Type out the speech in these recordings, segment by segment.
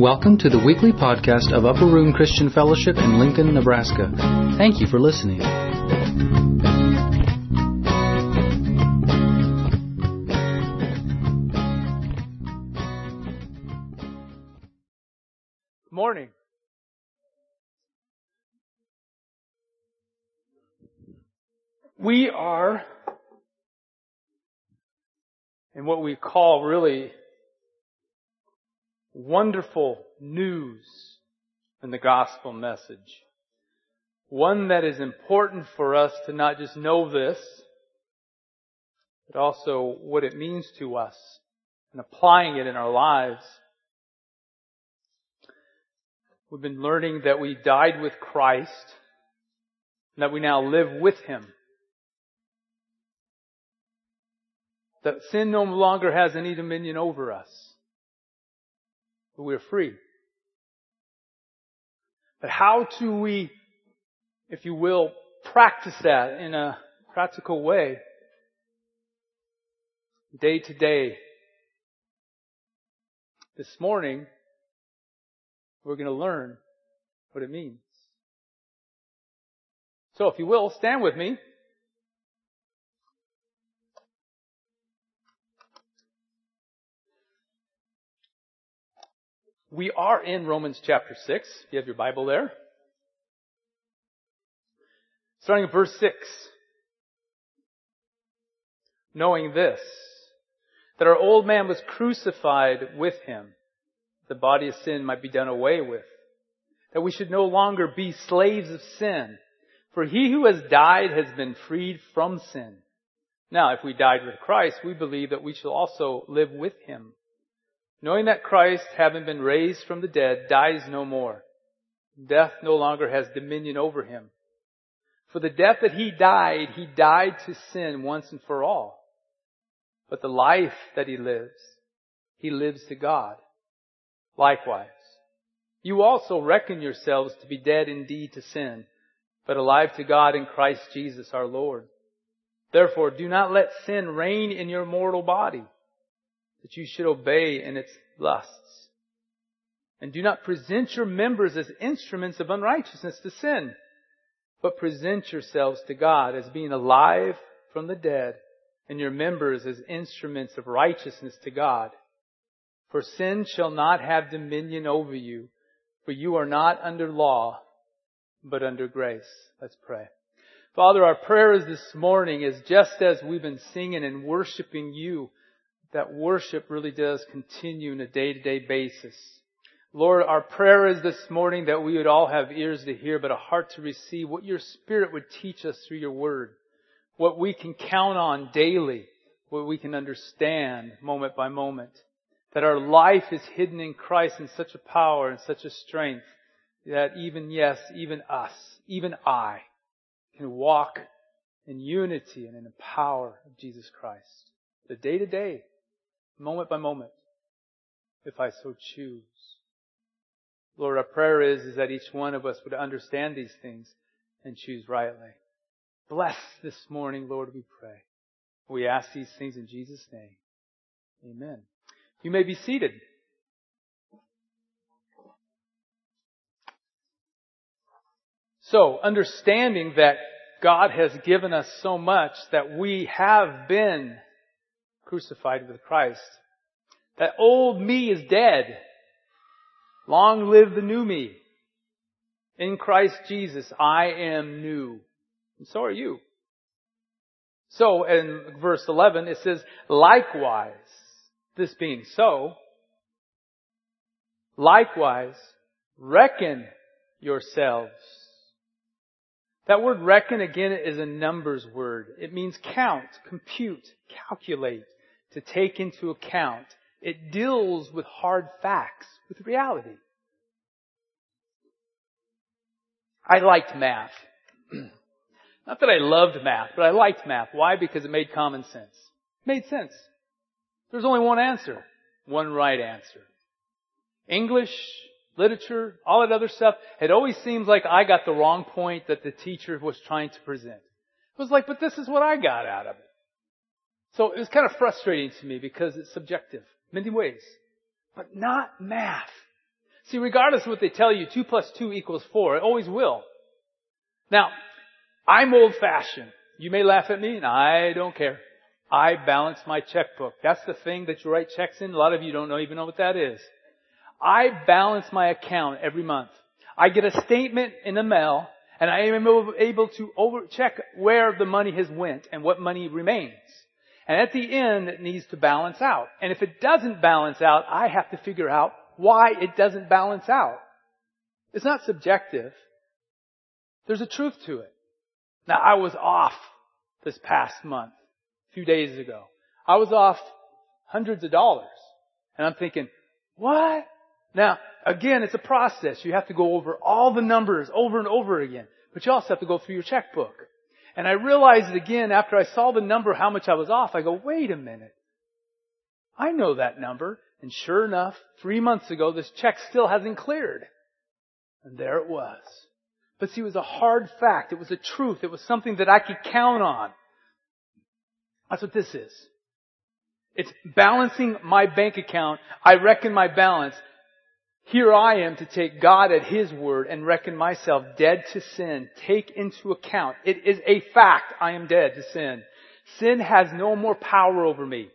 Welcome to the weekly podcast of Upper Room Christian Fellowship in Lincoln, Nebraska. Thank you for listening. Morning. We are in what we call really wonderful news in the gospel message. One that is important for us to not just know this, but also what it means to us and applying it in our lives. We've been learning that we died with Christ and that we now live with Him. That sin no longer has any dominion over us but we're free. But how do we, if you will, practice that in a practical way? Day to day. This morning, we're going to learn what it means. So if you will, stand with me. We are in Romans chapter 6. You have your Bible there. Starting at verse 6. Knowing this, that our old man was crucified with him, the body of sin might be done away with, that we should no longer be slaves of sin, for he who has died has been freed from sin. Now, if we died with Christ, we believe that we shall also live with him knowing that Christ, having been raised from the dead, dies no more. Death no longer has dominion over him. For the death that he died, he died to sin once and for all. But the life that he lives, he lives to God. Likewise, you also reckon yourselves to be dead indeed to sin, but alive to God in Christ Jesus our Lord. Therefore, do not let sin reign in your mortal body that you should obey in its lusts. And do not present your members as instruments of unrighteousness to sin, but present yourselves to God as being alive from the dead, and your members as instruments of righteousness to God. For sin shall not have dominion over you, for you are not under law, but under grace. Let's pray. Father, our prayer is this morning is just as we've been singing and worshiping you, that worship really does continue on a day-to-day basis. Lord, our prayer is this morning that we would all have ears to hear, but a heart to receive what your Spirit would teach us through your word. What we can count on daily. What we can understand moment by moment. That our life is hidden in Christ in such a power and such a strength that even, yes, even us, even I, can walk in unity and in the power of Jesus Christ. The day to day, moment by moment, if I so choose. Lord, our prayer is, is that each one of us would understand these things and choose rightly. Bless this morning, Lord, we pray. We ask these things in Jesus' name. Amen. You may be seated. So, understanding that God has given us so much that we have been crucified with Christ. That old me is dead. Long live the new me. In Christ Jesus, I am new. And so are you. So in verse 11, it says, likewise, this being so, likewise, reckon yourselves that word reckon again is a numbers word. It means count, compute, calculate to take into account. It deals with hard facts, with reality. I liked math. Not that I loved math, but I liked math. Why? Because it made common sense. It made sense. There's only one answer. One right answer. English, literature, all that other stuff, it always seems like I got the wrong point that the teacher was trying to present. It was like, but this is what I got out of it. So it was kind of frustrating to me because it's subjective, many ways. But not math. See, regardless of what they tell you, 2 plus 2 equals 4. It always will. Now, I'm old fashioned. You may laugh at me and I don't care. I balance my checkbook. That's the thing that you write checks in. A lot of you don't know, even know what that is. I balance my account every month. I get a statement in the mail and I am able to over check where the money has went and what money remains. And at the end, it needs to balance out. And if it doesn't balance out, I have to figure out why it doesn't balance out. It's not subjective. There's a truth to it. Now, I was off this past month, a few days ago. I was off hundreds of dollars. And I'm thinking, what? Now, again, it's a process. You have to go over all the numbers over and over again. But you also have to go through your checkbook. And I realized again after I saw the number how much I was off, I go, wait a minute. I know that number. And sure enough, three months ago, this check still hasn't cleared. And there it was. But see, it was a hard fact. It was a truth. It was something that I could count on. That's what this is. It's balancing my bank account. I reckon my balance. Here I am to take God at His word and reckon myself dead to sin. Take into account. It is a fact I am dead to sin. Sin has no more power over me.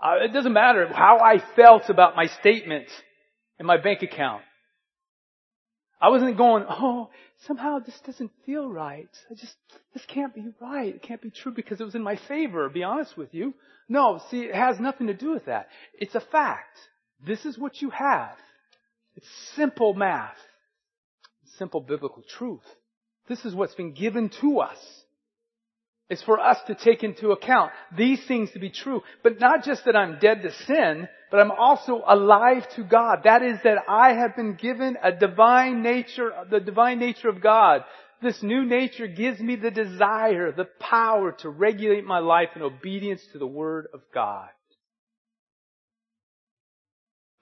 Uh, it doesn't matter how I felt about my statement in my bank account. I wasn't going, oh, somehow this doesn't feel right. I just, this can't be right. It can't be true because it was in my favor, be honest with you. No, see, it has nothing to do with that. It's a fact. This is what you have. It's simple math. Simple biblical truth. This is what's been given to us. It's for us to take into account these things to be true. But not just that I'm dead to sin, but I'm also alive to God. That is that I have been given a divine nature, the divine nature of God. This new nature gives me the desire, the power to regulate my life in obedience to the Word of God.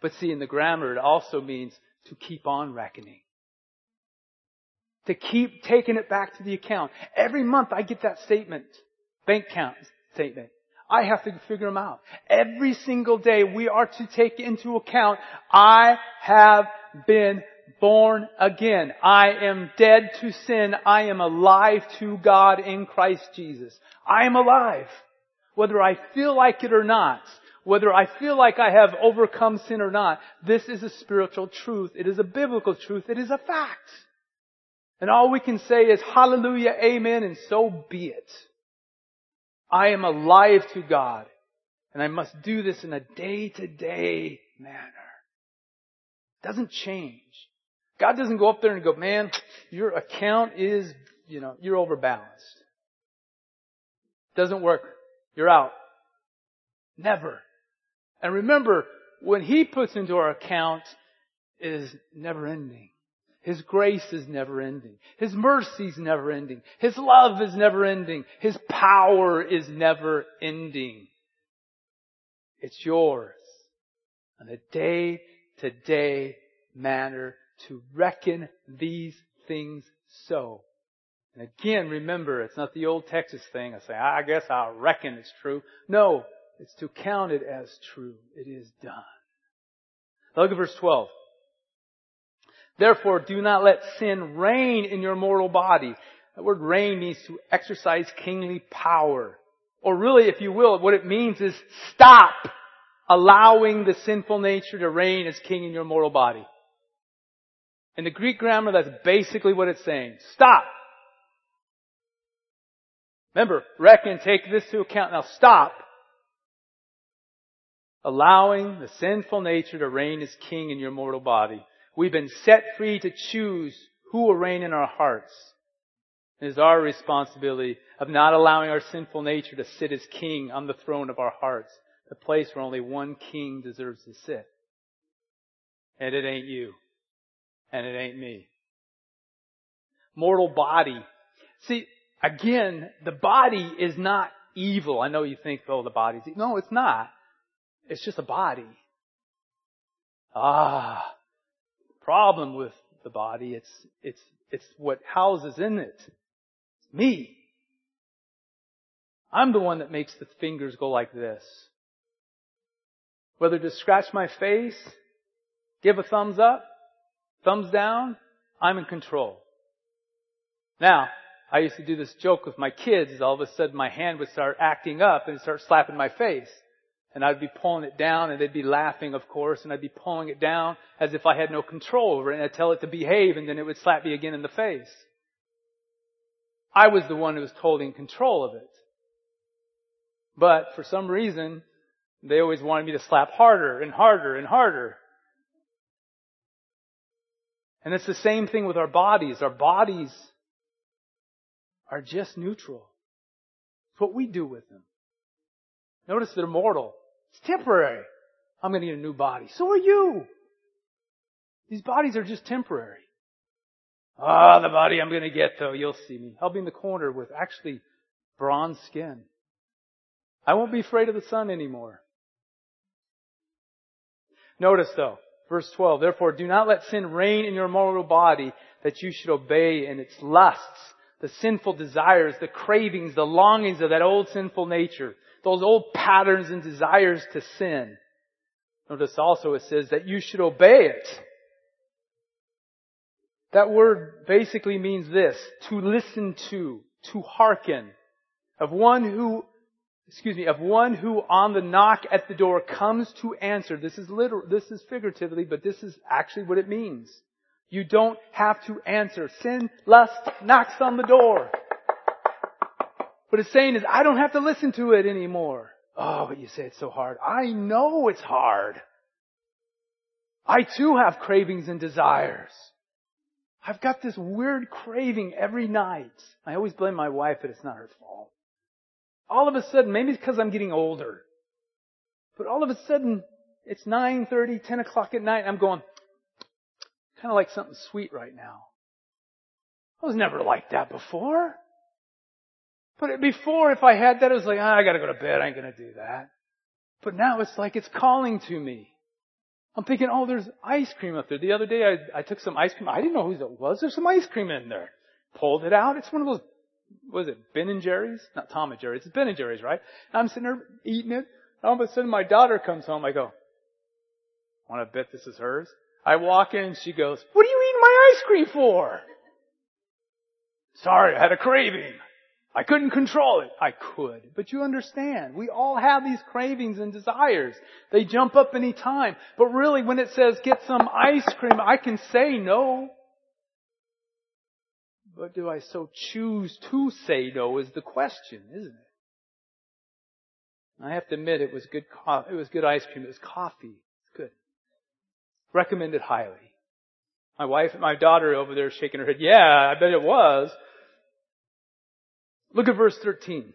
But see, in the grammar, it also means to keep on reckoning to keep taking it back to the account. Every month I get that statement, bank account statement. I have to figure them out. Every single day we are to take into account, I have been born again. I am dead to sin. I am alive to God in Christ Jesus. I am alive. Whether I feel like it or not, whether I feel like I have overcome sin or not, this is a spiritual truth. It is a biblical truth. It is a fact. And all we can say is hallelujah, amen, and so be it. I am alive to God, and I must do this in a day-to-day manner. It doesn't change. God doesn't go up there and go, man, your account is, you know, you're overbalanced. Doesn't work. You're out. Never. And remember, when He puts into our account, is never ending. His grace is never ending. His mercy is never ending. His love is never ending. His power is never ending. It's yours on a day to day manner to reckon these things so. And again, remember, it's not the old Texas thing. I say, I guess I'll reckon it's true. No, it's to count it as true. It is done. Look at verse 12. Therefore, do not let sin reign in your mortal body. That word reign means to exercise kingly power. Or really, if you will, what it means is stop allowing the sinful nature to reign as king in your mortal body. In the Greek grammar, that's basically what it's saying. Stop. Remember, reckon, take this to account. Now stop allowing the sinful nature to reign as king in your mortal body. We've been set free to choose who will reign in our hearts. It is our responsibility of not allowing our sinful nature to sit as king on the throne of our hearts, the place where only one king deserves to sit. And it ain't you. And it ain't me. Mortal body. See, again, the body is not evil. I know you think, oh, the body's evil. No, it's not. It's just a body. Ah, problem with the body. It's, it's, it's what houses in it. It's me. I'm the one that makes the fingers go like this. Whether to scratch my face, give a thumbs up, thumbs down, I'm in control. Now, I used to do this joke with my kids. All of a sudden my hand would start acting up and start slapping my face. And I'd be pulling it down and they'd be laughing, of course, and I'd be pulling it down as if I had no control over it and I'd tell it to behave and then it would slap me again in the face. I was the one who was totally in control of it. But for some reason, they always wanted me to slap harder and harder and harder. And it's the same thing with our bodies. Our bodies are just neutral. It's what we do with them. Notice they're mortal. It's temporary. I'm going to get a new body. So are you. These bodies are just temporary. Ah, oh, the body I'm going to get though, you'll see me. I'll be in the corner with actually bronze skin. I won't be afraid of the sun anymore. Notice though, verse 12, therefore do not let sin reign in your mortal body that you should obey in its lusts, the sinful desires, the cravings, the longings of that old sinful nature, those old patterns and desires to sin. Notice also it says that you should obey it. That word basically means this, to listen to, to hearken, of one who excuse me, of one who on the knock at the door comes to answer. This is literal, this is figuratively, but this is actually what it means. You don't have to answer. Sin, lust, knocks on the door. What it's saying is, I don't have to listen to it anymore. Oh, but you say it's so hard. I know it's hard. I too have cravings and desires. I've got this weird craving every night. I always blame my wife but it's not her fault all of a sudden, maybe it's because I'm getting older, but all of a sudden, it's 9.30, 10 o'clock at night, I'm going, kind of like something sweet right now. I was never like that before. But before, if I had that, it was like, oh, I gotta go to bed, I ain't gonna do that. But now it's like it's calling to me. I'm thinking, oh, there's ice cream up there. The other day I, I took some ice cream. I didn't know whose it was. There's some ice cream in there. Pulled it out. It's one of those was it Ben and Jerry's? Not Tom and Jerry's. It's Ben and Jerry's, right? And I'm sitting there eating it. And All of a sudden my daughter comes home. I go, want to bet this is hers? I walk in she goes, what are you eating my ice cream for? Sorry, I had a craving. I couldn't control it. I could. But you understand, we all have these cravings and desires. They jump up any time. But really, when it says get some ice cream, I can say no. But do I so choose to say no is the question, isn't it? I have to admit it was good co- it was good ice cream. It was coffee. It's it highly. My wife and my daughter over there shaking her head. Yeah, I bet it was. Look at verse 13.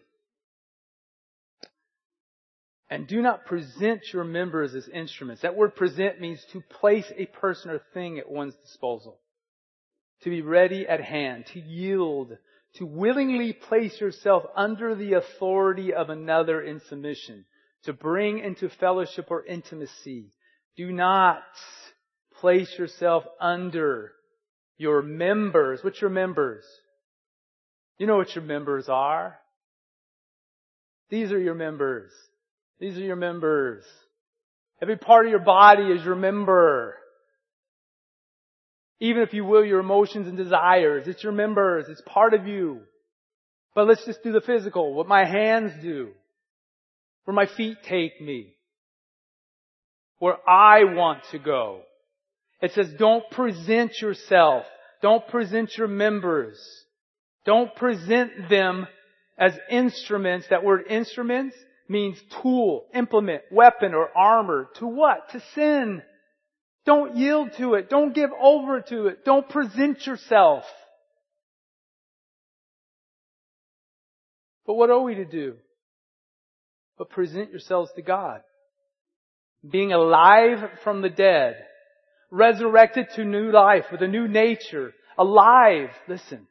And do not present your members as instruments. That word present means to place a person or thing at one's disposal to be ready at hand, to yield, to willingly place yourself under the authority of another in submission, to bring into fellowship or intimacy. Do not place yourself under your members. What's your members? You know what your members are. These are your members. These are your members. Every part of your body is your member. Even if you will, your emotions and desires. It's your members. It's part of you. But let's just do the physical. What my hands do. Where my feet take me. Where I want to go. It says don't present yourself. Don't present your members. Don't present them as instruments. That word instruments means tool, implement, weapon, or armor. To what? To sin. Don't yield to it. Don't give over to it. Don't present yourself. But what are we to do? But present yourselves to God. Being alive from the dead. Resurrected to new life with a new nature. Alive. Listen.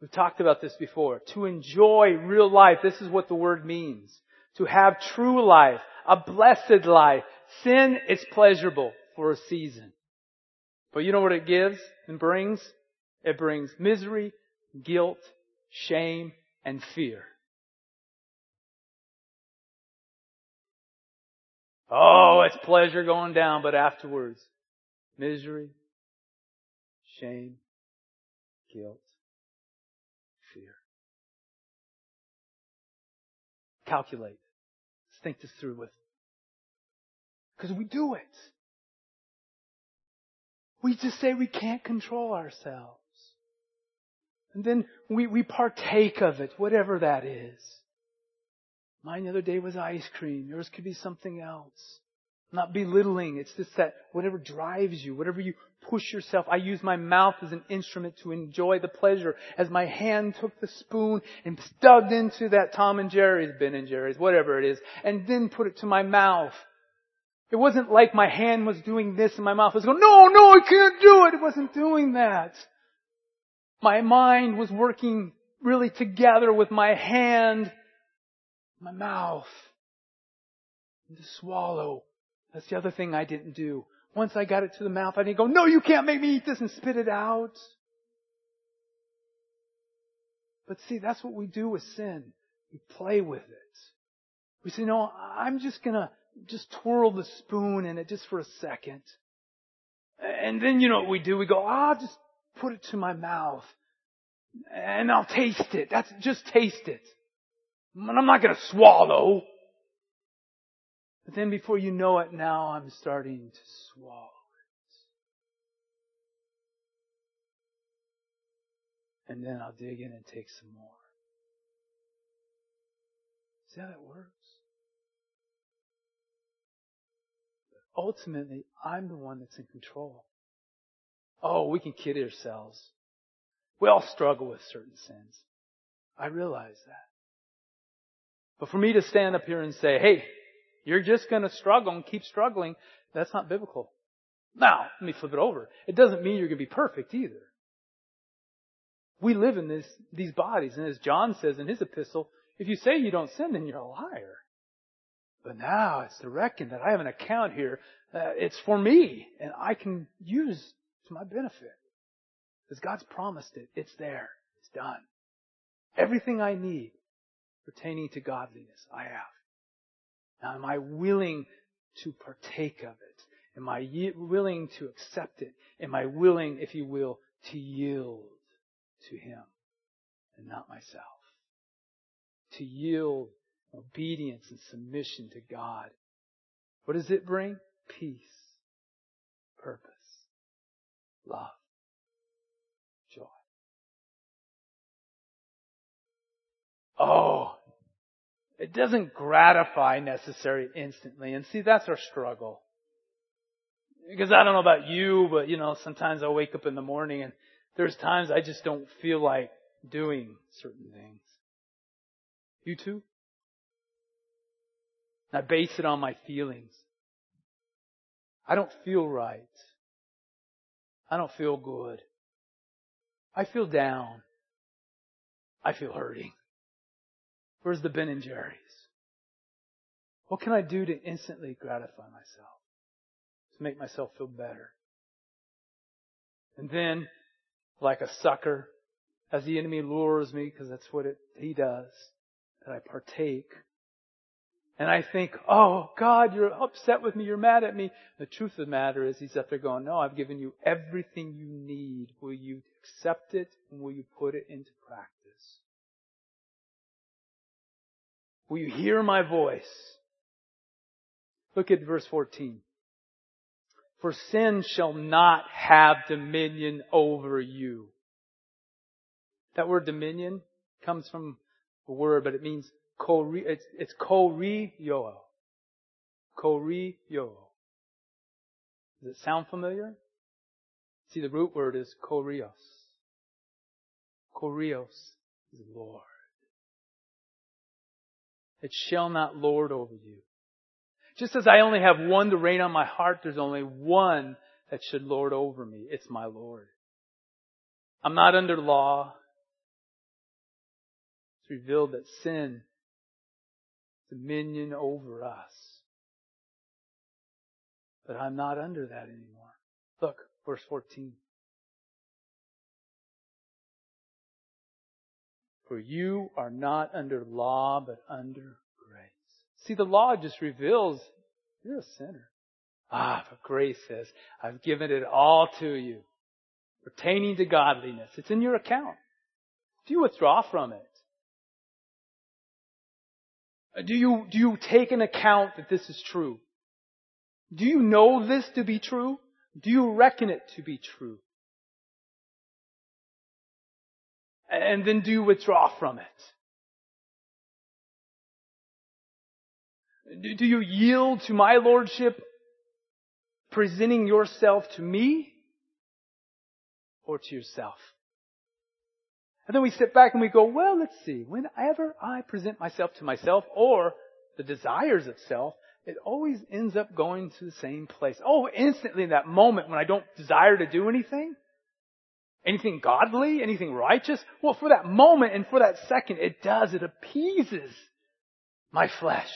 We've talked about this before. To enjoy real life. This is what the word means. To have true life. A blessed life. Sin is pleasurable for a season. But you know what it gives and brings? It brings misery, guilt, shame, and fear. Oh, it's pleasure going down, but afterwards, misery, shame, guilt, fear. Calculate. Let's think this through with. Because we do it. We just say we can't control ourselves. And then we, we partake of it, whatever that is. Mine the other day was ice cream. Yours could be something else. Not belittling. It's just that whatever drives you, whatever you push yourself. I use my mouth as an instrument to enjoy the pleasure. As my hand took the spoon and stubbed into that Tom and Jerry's, Ben and Jerry's, whatever it is, and then put it to my mouth. It wasn't like my hand was doing this and my mouth was going, no, no, I can't do it. It wasn't doing that. My mind was working really together with my hand, my mouth, and to swallow. That's the other thing I didn't do. Once I got it to the mouth, I didn't go, no, you can't make me eat this and spit it out. But see, that's what we do with sin. We play with it. We say, no, I'm just gonna just twirl the spoon in it just for a second. And then you know what we do? We go, oh, just put it to my mouth and I'll taste it. That's just taste it. And I'm not to swallow. But then before you know it, now I'm starting to swallow it. And then I'll dig in and take some more. See how that works? But ultimately, I'm the one that's in control. Oh, we can kid ourselves. We all struggle with certain sins. I realize that. But for me to stand up here and say, hey, you're just going to struggle and keep struggling, that's not biblical. Now, let me flip it over. It doesn't mean you're going to be perfect either. We live in this, these bodies, and as John says in his epistle, if you say you don't sin, then you're a liar. But now it's to reckon that I have an account here. Uh, it's for me, and I can use to my benefit. Because God's promised it. It's there. It's done. Everything I need pertaining to godliness, I have. Now, am I willing to partake of it? Am I willing to accept it? Am I willing, if you will, to yield to Him and not myself? To yield obedience and submission to God. What does it bring? Peace, purpose, love. Joy. Oh, it doesn't gratify necessarily instantly. And see, that's our struggle. Because I don't know about you, but you know, sometimes I wake up in the morning and there's times I just don't feel like doing certain things. You too? I base it on my feelings. I don't feel right. I don't feel good. I feel down. I feel hurting. Where's the Ben and Jerry's? What can I do to instantly gratify myself? To make myself feel better? And then, like a sucker, as the enemy lures me, because that's what it, he does, that I partake. And I think, oh God, you're upset with me, you're mad at me. The truth of the matter is he's up there going, no, I've given you everything you need. Will you accept it and will you put it into practice? Will you hear my voice? Look at verse 14. For sin shall not have dominion over you. That word dominion comes from a word, but it means kori, it's, it's kori-yo. Kori-yo. Does it sound familiar? See, the root word is kurios. Kurios is Lord. It shall not lord over you. Just as I only have one to reign on my heart, there's only one that should lord over me. It's my Lord. I'm not under law. It's revealed that sin dominion over us. But I'm not under that anymore. Look, verse 14. For you are not under law, but under grace. See, the law just reveals You're a sinner. Ah, but grace says, I've given it all to you, pertaining to godliness. It's in your account. Do you withdraw from it? Do you, do you take an account that this is true? Do you know this to be true? Do you reckon it to be true? And then do withdraw from it? Do you yield to my lordship, presenting yourself to me or to yourself? And then we sit back and we go, well, let's see, whenever I present myself to myself or the desires of self, it always ends up going to the same place. Oh, instantly in that moment when I don't desire to do anything, anything godly, anything righteous, well, for that moment and for that second, it does. It appeases my flesh.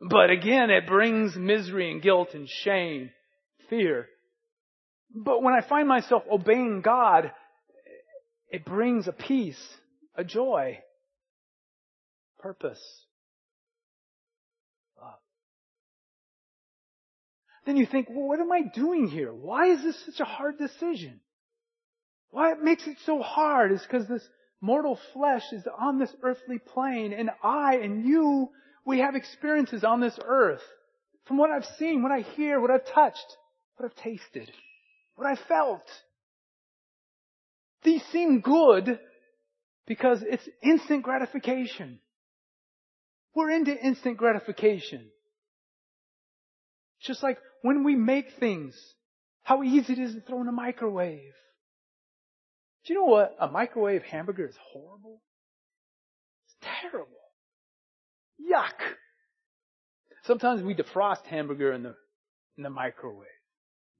But again, it brings misery and guilt and shame, fear. But when I find myself obeying God, it brings a peace, a joy, purpose, love. Then you think, well, what am I doing here? Why is this such a hard decision? Why it makes it so hard is because this mortal flesh is on this earthly plane and I and you we have experiences on this earth. From what I've seen, what I hear, what I've touched, what I've tasted, what I felt. These seem good because it's instant gratification. We're into instant gratification. Just like when we make things, how easy it is to throw in a microwave. Do you know what? A microwave hamburger is horrible. It's terrible. Yuck! Sometimes we defrost hamburger in the, in the microwave.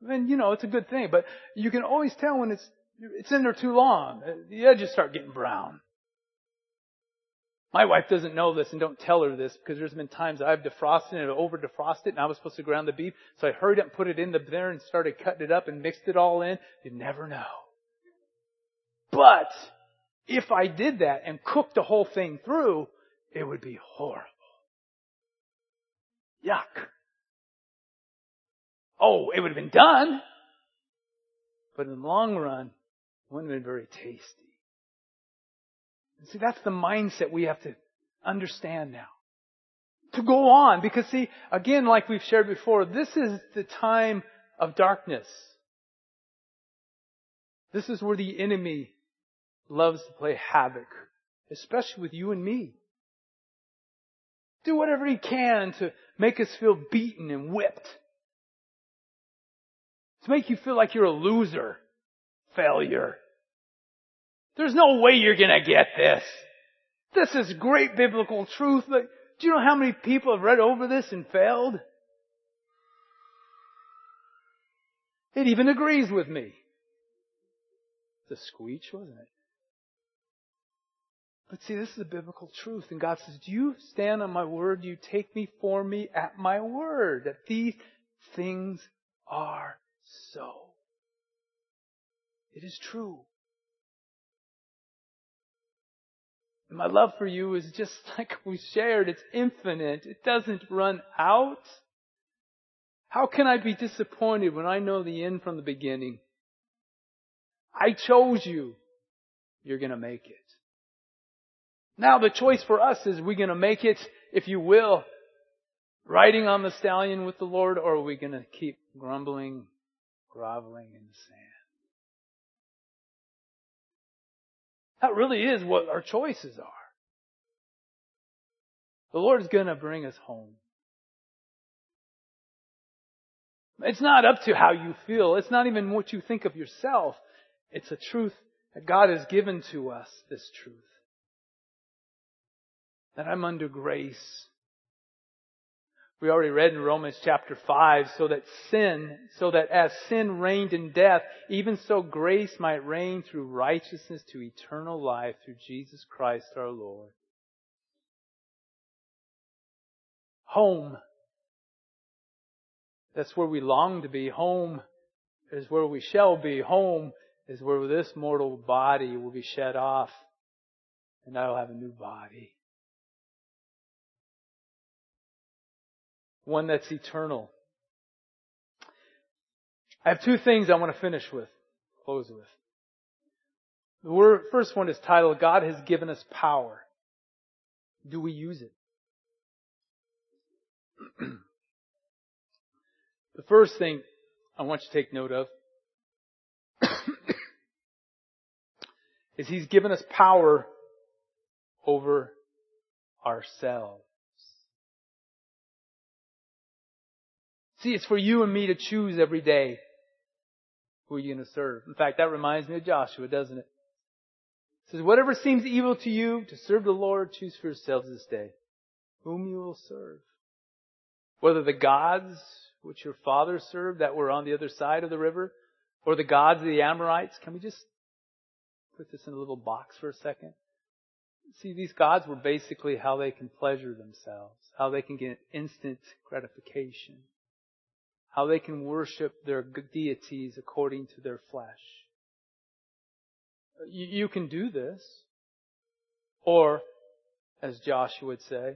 And you know, it's a good thing, but you can always tell when it's, it's in there too long. Uh, the edges start getting brown. My wife doesn't know this and don't tell her this because there's been times I've defrosted and over defrosted it and I was supposed to ground the beef. So I hurried up and put it in the there and started cutting it up and mixed it all in. You never know. But if I did that and cooked the whole thing through, it would be horrible. Yuck. Oh, it would have been done. But in the long run, it wouldn't have been very tasty. And see, that's the mindset we have to understand now. To go on, because see, again, like we've shared before, this is the time of darkness. This is where the enemy loves to play havoc, especially with you and me do whatever he can to make us feel beaten and whipped. To make you feel like you're a loser, failure. There's no way you're gonna get this. This is great biblical truth, but do you know how many people have read over this and failed? It even agrees with me. It's a screech, wasn't it? But see, this is a biblical truth. And God says, Do you stand on my word? Do you take me for me at my word? That these things are so. It is true. And my love for you is just like we shared. It's infinite. It doesn't run out. How can I be disappointed when I know the end from the beginning? I chose you. You're gonna make it. Now the choice for us is we going to make it, if you will, riding on the stallion with the Lord, or are we going to keep grumbling, groveling in the sand? That really is what our choices are. The Lord is going to bring us home. It's not up to how you feel. It's not even what you think of yourself. It's a truth that God has given to us, this truth that I'm under grace. We already read in Romans chapter 5, so that sin, so that as sin reigned in death, even so grace might reign through righteousness to eternal life through Jesus Christ our Lord. Home. That's where we long to be. Home is where we shall be. Home is where this mortal body will be shed off and I will have a new body. One that's eternal. I have two things I want to finish with, close with. The first one is titled, God has given us power. Do we use it? the first thing I want you to take note of is He's given us power over ourselves. See, it's for you and me to choose every day who are you going to serve. In fact, that reminds me of Joshua, doesn't it? It says, whatever seems evil to you to serve the Lord, choose for yourselves this day whom you will serve. Whether the gods which your fathers served that were on the other side of the river, or the gods of the Amorites. Can we just put this in a little box for a second? See, these gods were basically how they can pleasure themselves, how they can get instant gratification, how they can worship their deities according to their flesh. You, can do this. Or, as Joshua would say,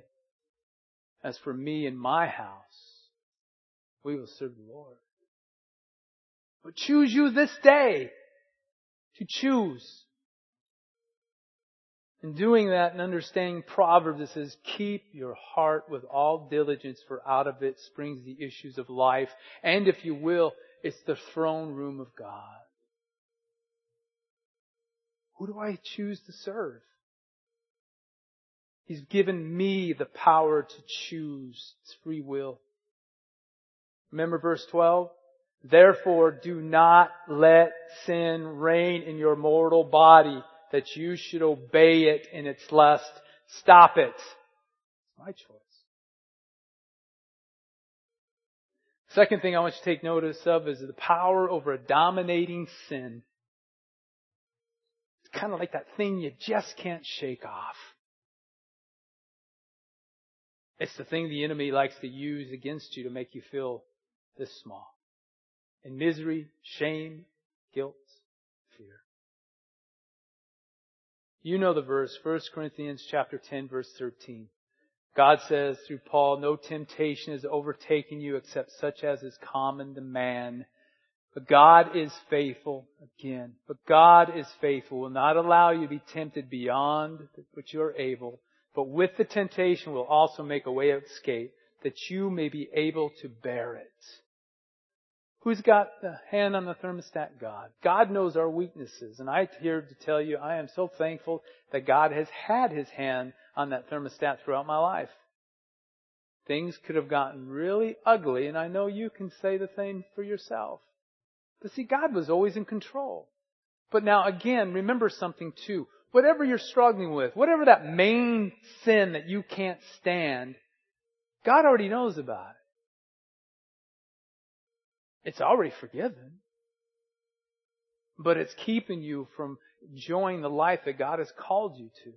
as for me and my house, we will serve the Lord. But choose you this day to choose. In doing that and understanding Proverbs, it says, keep your heart with all diligence, for out of it springs the issues of life. And if you will, it's the throne room of God. Who do I choose to serve? He's given me the power to choose. It's free will. Remember verse 12? Therefore do not let sin reign in your mortal body that you should obey it in its lust. Stop it. It's my choice. Second thing I want you to take notice of is the power over a dominating sin. It's kind of like that thing you just can't shake off. It's the thing the enemy likes to use against you to make you feel this small. In misery, shame, guilt, You know the verse, 1 Corinthians chapter 10 verse 13. God says through Paul, no temptation has overtaken you except such as is common to man. But God is faithful, again, but God is faithful, will not allow you to be tempted beyond what you are able, but with the temptation will also make a way of escape that you may be able to bear it. Who's got the hand on the thermostat? God. God knows our weaknesses. And I'm here to tell you, I am so thankful that God has had His hand on that thermostat throughout my life. Things could have gotten really ugly, and I know you can say the same for yourself. But see, God was always in control. But now again, remember something too. Whatever you're struggling with, whatever that main sin that you can't stand, God already knows about it. It's already forgiven. But it's keeping you from enjoying the life that God has called you to.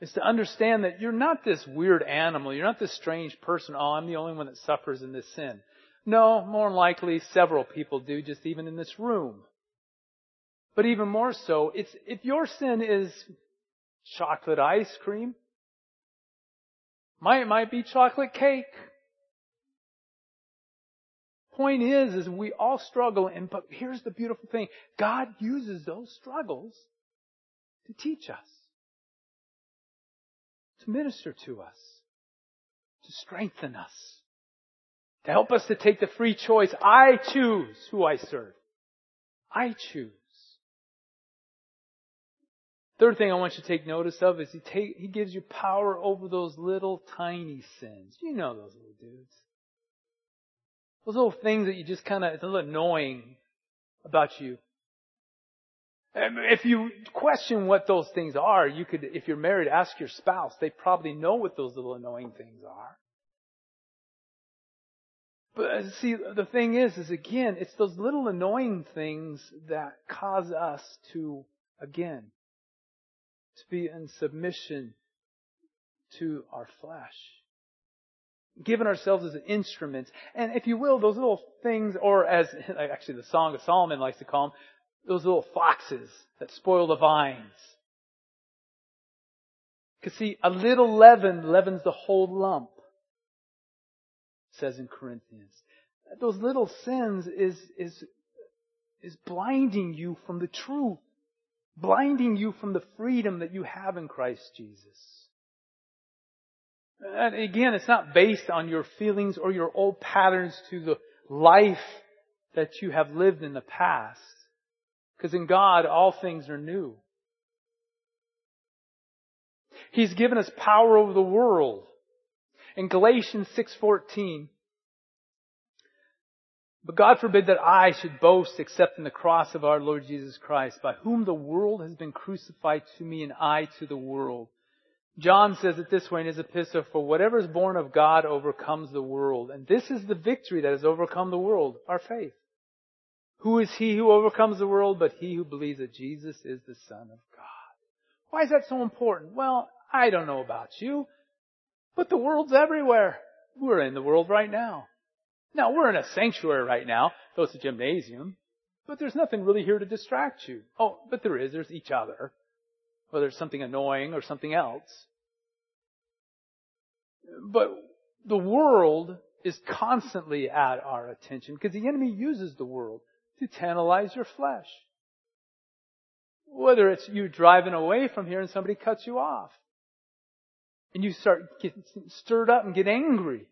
It's to understand that you're not this weird animal. You're not this strange person. Oh, I'm the only one that suffers in this sin. No, more likely several people do, just even in this room. But even more so, it's, if your sin is chocolate ice cream, might, might be chocolate cake, point is, is we all struggle, and but here's the beautiful thing: God uses those struggles to teach us, to minister to us, to strengthen us, to help us to take the free choice. I choose who I serve. I choose. Third thing I want you to take notice of is he, take, he gives you power over those little tiny sins. You know those little dudes. Those little things that you just kind of, it's a little annoying about you. If you question what those things are, you could, if you're married, ask your spouse. They probably know what those little annoying things are. But uh, see, the thing is, is again, it's those little annoying things that cause us to, again, to be in submission to our flesh given ourselves as instruments. And if you will, those little things, or as actually the Song of Solomon likes to call them, those little foxes that spoil the vines. Because see, a little leaven leavens the whole lump. says in Corinthians. Those little sins is, is, is blinding you from the truth, blinding you from the freedom that you have in Christ Jesus. And again, it's not based on your feelings or your old patterns to the life that you have lived in the past. Because in God, all things are new. He's given us power over the world. In Galatians 6:14, but God forbid that I should boast except in the cross of our Lord Jesus Christ, by whom the world has been crucified to me and I to the world. John says it this way in his epistle, for whatever is born of God overcomes the world. And this is the victory that has overcome the world, our faith. Who is he who overcomes the world but he who believes that Jesus is the Son of God? Why is that so important? Well, I don't know about you, but the world's everywhere. We're in the world right now. Now, we're in a sanctuary right now, though it's a gymnasium, but there's nothing really here to distract you. Oh, but there is. There's each other. Whether it's something annoying or something else. But the world is constantly at our attention because the enemy uses the world to tantalize your flesh. Whether it's you driving away from here and somebody cuts you off. And you start getting stirred up and get angry.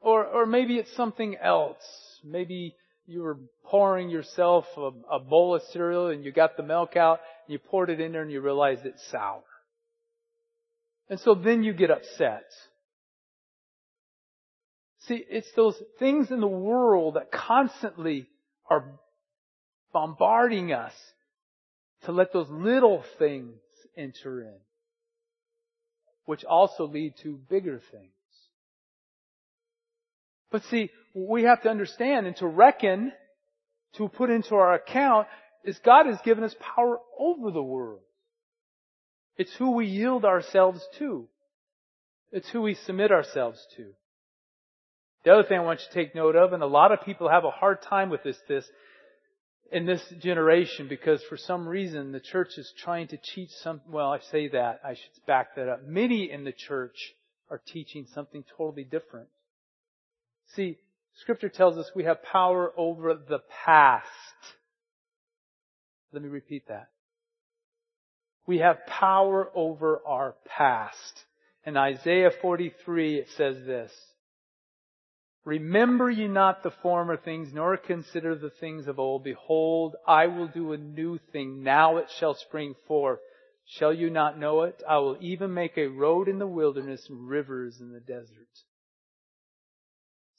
Or, or maybe it's something else. Maybe you were pouring yourself a, a bowl of cereal and you got the milk out and you poured it in there and you realized it's sour. And so then you get upset. See, it's those things in the world that constantly are bombarding us to let those little things enter in, which also lead to bigger things. But see, we have to understand and to reckon, to put into our account, is God has given us power over the world. It's who we yield ourselves to. It's who we submit ourselves to. The other thing I want you to take note of, and a lot of people have a hard time with this, this, in this generation because for some reason the church is trying to teach some, well, I say that, I should back that up. Many in the church are teaching something totally different. See, scripture tells us we have power over the past. Let me repeat that. We have power over our past. In Isaiah 43 it says this, Remember ye not the former things, nor consider the things of old. Behold, I will do a new thing. Now it shall spring forth. Shall you not know it? I will even make a road in the wilderness and rivers in the desert.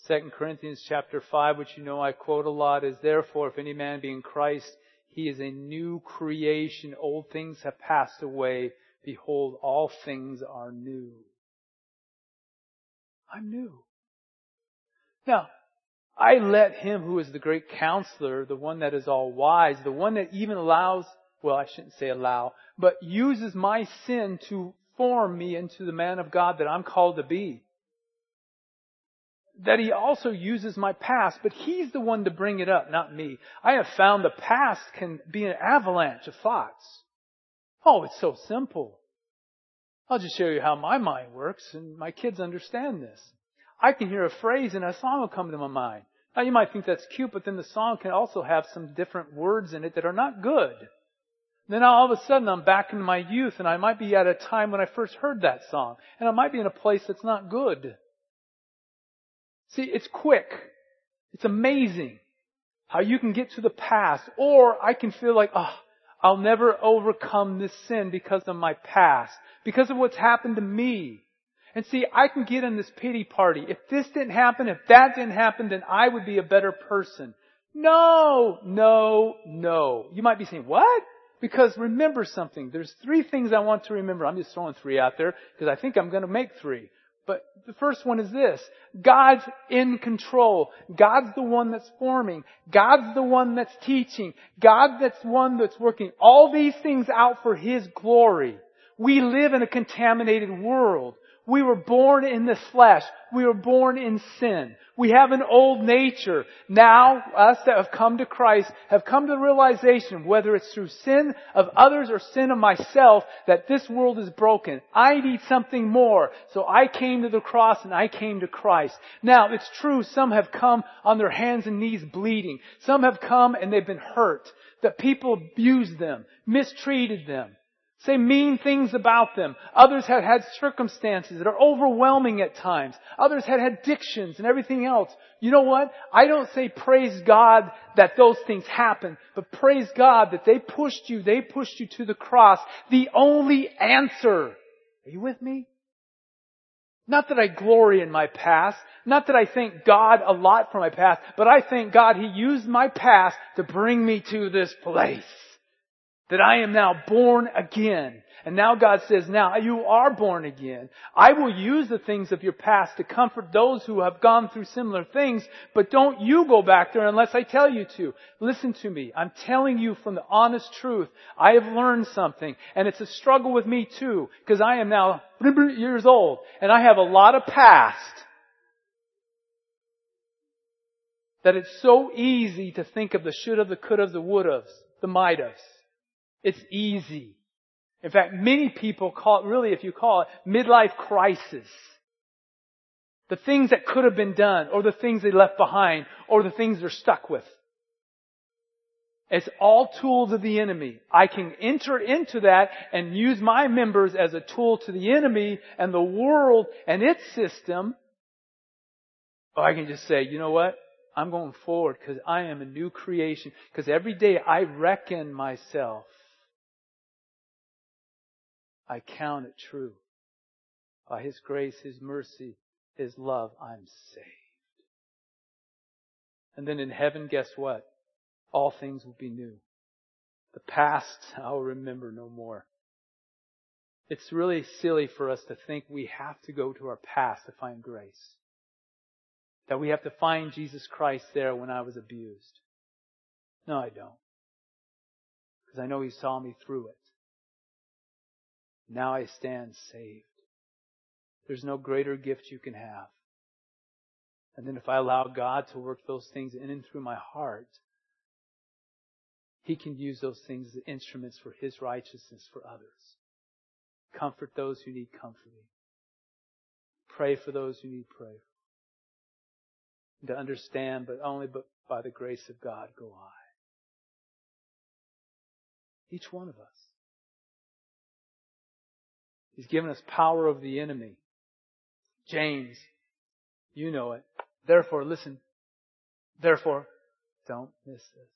2 Corinthians chapter 5, which you know I quote a lot, is therefore if any man be in Christ, he is a new creation. Old things have passed away. Behold, all things are new. I'm new. Now, I let him who is the great counselor, the one that is all wise, the one that even allows, well, I shouldn't say allow, but uses my sin to form me into the man of God that I'm called to be. That he also uses my past, but he's the one to bring it up, not me. I have found the past can be an avalanche of thoughts. Oh, it's so simple. I'll just show you how my mind works and my kids understand this. I can hear a phrase and a song will come to my mind. Now you might think that's cute, but then the song can also have some different words in it that are not good. Then all of a sudden I'm back in my youth and I might be at a time when I first heard that song. And I might be in a place that's not good. See, it's quick. It's amazing how you can get to the past. Or I can feel like, oh, I'll never overcome this sin because of my past. Because of what's happened to me. And see, I can get in this pity party. If this didn't happen, if that didn't happen, then I would be a better person. No, no, no. You might be saying, what? Because remember something. There's three things I want to remember. I'm just throwing three out there because I think I'm going to make three. But the first one is this. God's in control. God's the one that's forming. God's the one that's teaching. God that's one that's working all these things out for His glory. We live in a contaminated world. We were born in the flesh. We were born in sin. We have an old nature. Now, us that have come to Christ have come to the realization, whether it's through sin of others or sin of myself, that this world is broken. I need something more. So I came to the cross and I came to Christ. Now, it's true, some have come on their hands and knees bleeding. Some have come and they've been hurt. That people abused them, mistreated them say mean things about them. Others have had circumstances that are overwhelming at times. Others had addictions and everything else. You know what? I don't say praise God that those things happen, but praise God that they pushed you, they pushed you to the cross. The only answer. Are you with me? Not that I glory in my past, not that I thank God a lot for my past, but I thank God He used my past to bring me to this place. That I am now born again. And now God says, now you are born again. I will use the things of your past to comfort those who have gone through similar things, but don't you go back there unless I tell you to. Listen to me. I'm telling you from the honest truth. I have learned something, and it's a struggle with me too, because I am now years old, and I have a lot of past that it's so easy to think of the should have, the could have, the would have, the might have. It's easy. In fact, many people call it, really if you call it, midlife crisis. The things that could have been done, or the things they left behind, or the things they're stuck with. It's all tools of the enemy. I can enter into that and use my members as a tool to the enemy and the world and its system. Or I can just say, you know what? I'm going forward because I am a new creation. Because every day I reckon myself I count it true. By His grace, His mercy, His love, I'm saved. And then in heaven, guess what? All things will be new. The past I'll remember no more. It's really silly for us to think we have to go to our past to find grace. That we have to find Jesus Christ there when I was abused. No, I don't. Because I know He saw me through it. Now I stand saved. There's no greater gift you can have. And then if I allow God to work those things in and through my heart, He can use those things as instruments for His righteousness for others. Comfort those who need comforting. Pray for those who need prayer. And to understand, but only but by the grace of God go I. Each one of us. He's given us power over the enemy. James, you know it. Therefore, listen. Therefore, don't miss this.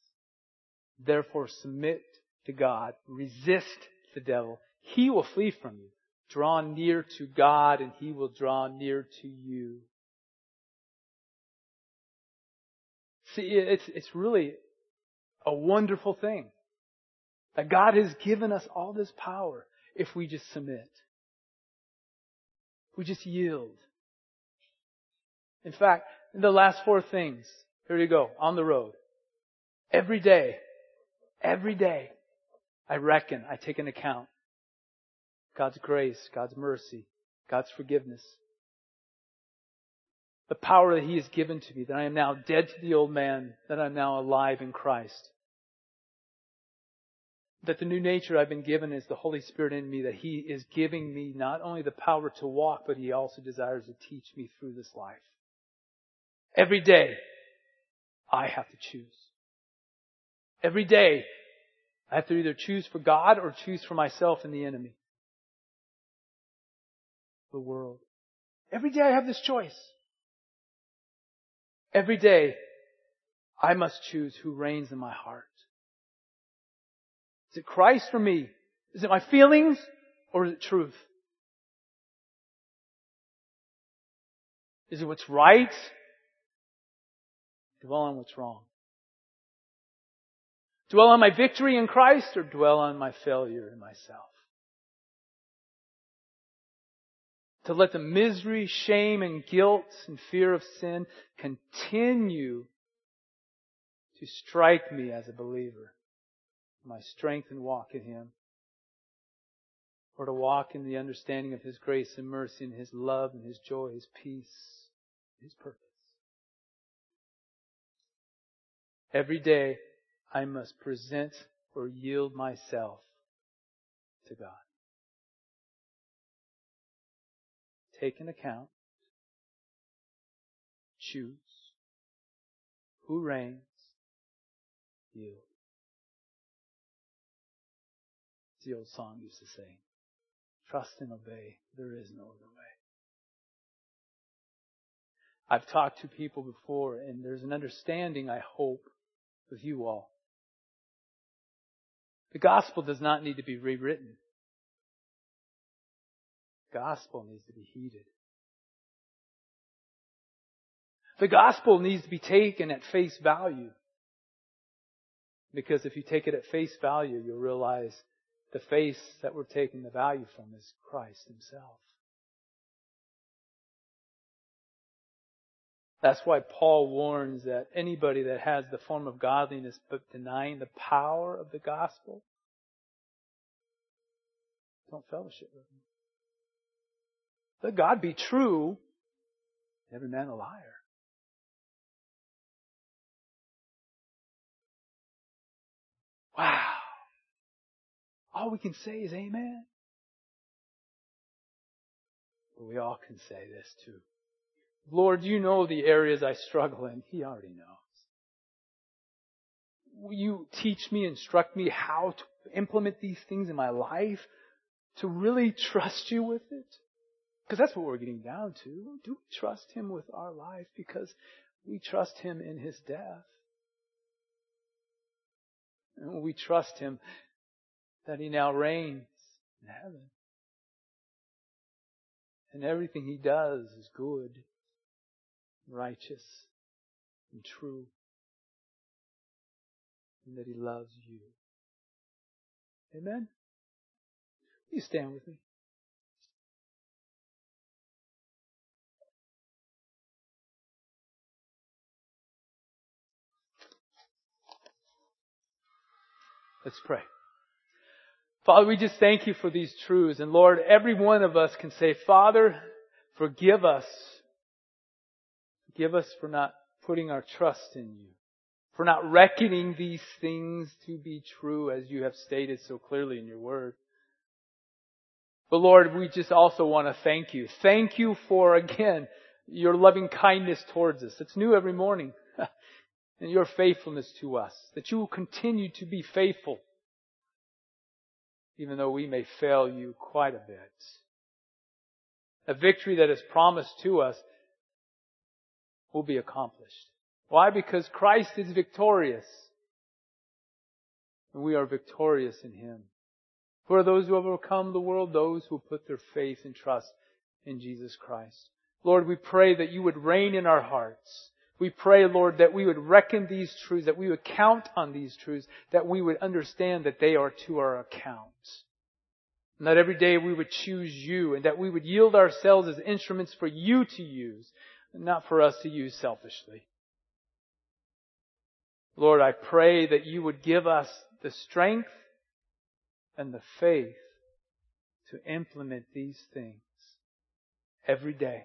Therefore, submit to God. Resist the devil. He will flee from you. Draw near to God and he will draw near to you. See, it's, it's really a wonderful thing that God has given us all this power if we just submit. We just yield. In fact, in the last four things, here you go, on the road. Every day, every day, I reckon, I take an account. God's grace, God's mercy, God's forgiveness. The power that He has given to me, that I am now dead to the old man, that I'm now alive in Christ that the new nature I've been given is the Holy Spirit in me, that He is giving me not only the power to walk, but He also desires to teach me through this life. Every day, I have to choose. Every day, I have to either choose for God or choose for myself and the enemy. The world. Every day I have this choice. Every day, I must choose who reigns in my heart. Is it Christ for me? Is it my feelings or is it truth? Is it what's right? Dwell on what's wrong. Dwell on my victory in Christ or dwell on my failure in myself? To let the misery, shame, and guilt and fear of sin continue to strike me as a believer my strength and walk in Him. or to walk in the understanding of His grace and mercy and His love and His joy, His peace, His purpose. Every day I must present or yield myself to God. Take an account. Choose. Who reigns? Yield. The old song used to sing. Trust and obey. There is no other way. I've talked to people before and there's an understanding, I hope, with you all. The gospel does not need to be rewritten. The gospel needs to be heeded. The gospel needs to be taken at face value. Because if you take it at face value, you'll realize the face that we're taking the value from is Christ Himself. That's why Paul warns that anybody that has the form of godliness but denying the power of the gospel, don't fellowship with him. Let God be true, every man a liar. Wow. All we can say is amen. But we all can say this too. Lord, you know the areas I struggle in. He already knows. Will you teach me, instruct me how to implement these things in my life to really trust you with it? Because that's what we're getting down to. Do we trust Him with our life? Because we trust Him in His death. And we trust Him that He now reigns in heaven. And everything He does is good righteous and true, and that He loves you. Amen? You stand with me. Let's pray. Father, we just thank you for these truths. And Lord, every one of us can say, Father, forgive us Forgive us for not putting our trust in you, for not reckoning these things to be true as you have stated so clearly in your word. But Lord, we just also want to thank you. Thank you for, again, your loving kindness towards us. It's new every morning. and your faithfulness to us. That you will continue to be faithful. Even though we may fail you quite a bit. A victory that is promised to us will be accomplished. Why? Because Christ is victorious. And we are victorious in Him. Are those who overcome the world? Those who put their faith and trust in Jesus Christ. Lord, we pray that you would reign in our hearts. We pray, Lord, that we would reckon these truths, that we would count on these truths, that we would understand that they are to our account. And that every day we would choose you and that we would yield ourselves as instruments for you to use not for us to use selfishly. Lord, I pray that you would give us the strength and the faith to implement these things every day,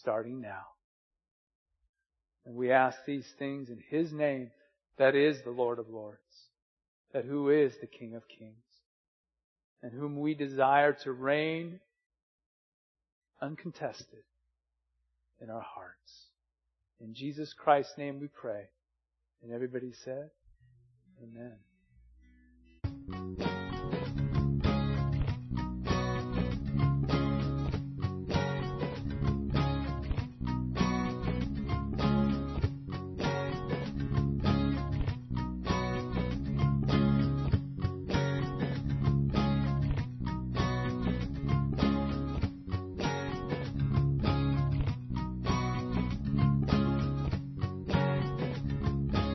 starting now. And we ask these things in His name, that is the Lord of Lords, that who is the King of Kings, and whom we desire to reign uncontested in our hearts. In Jesus Christ's name we pray. And everybody said, Amen.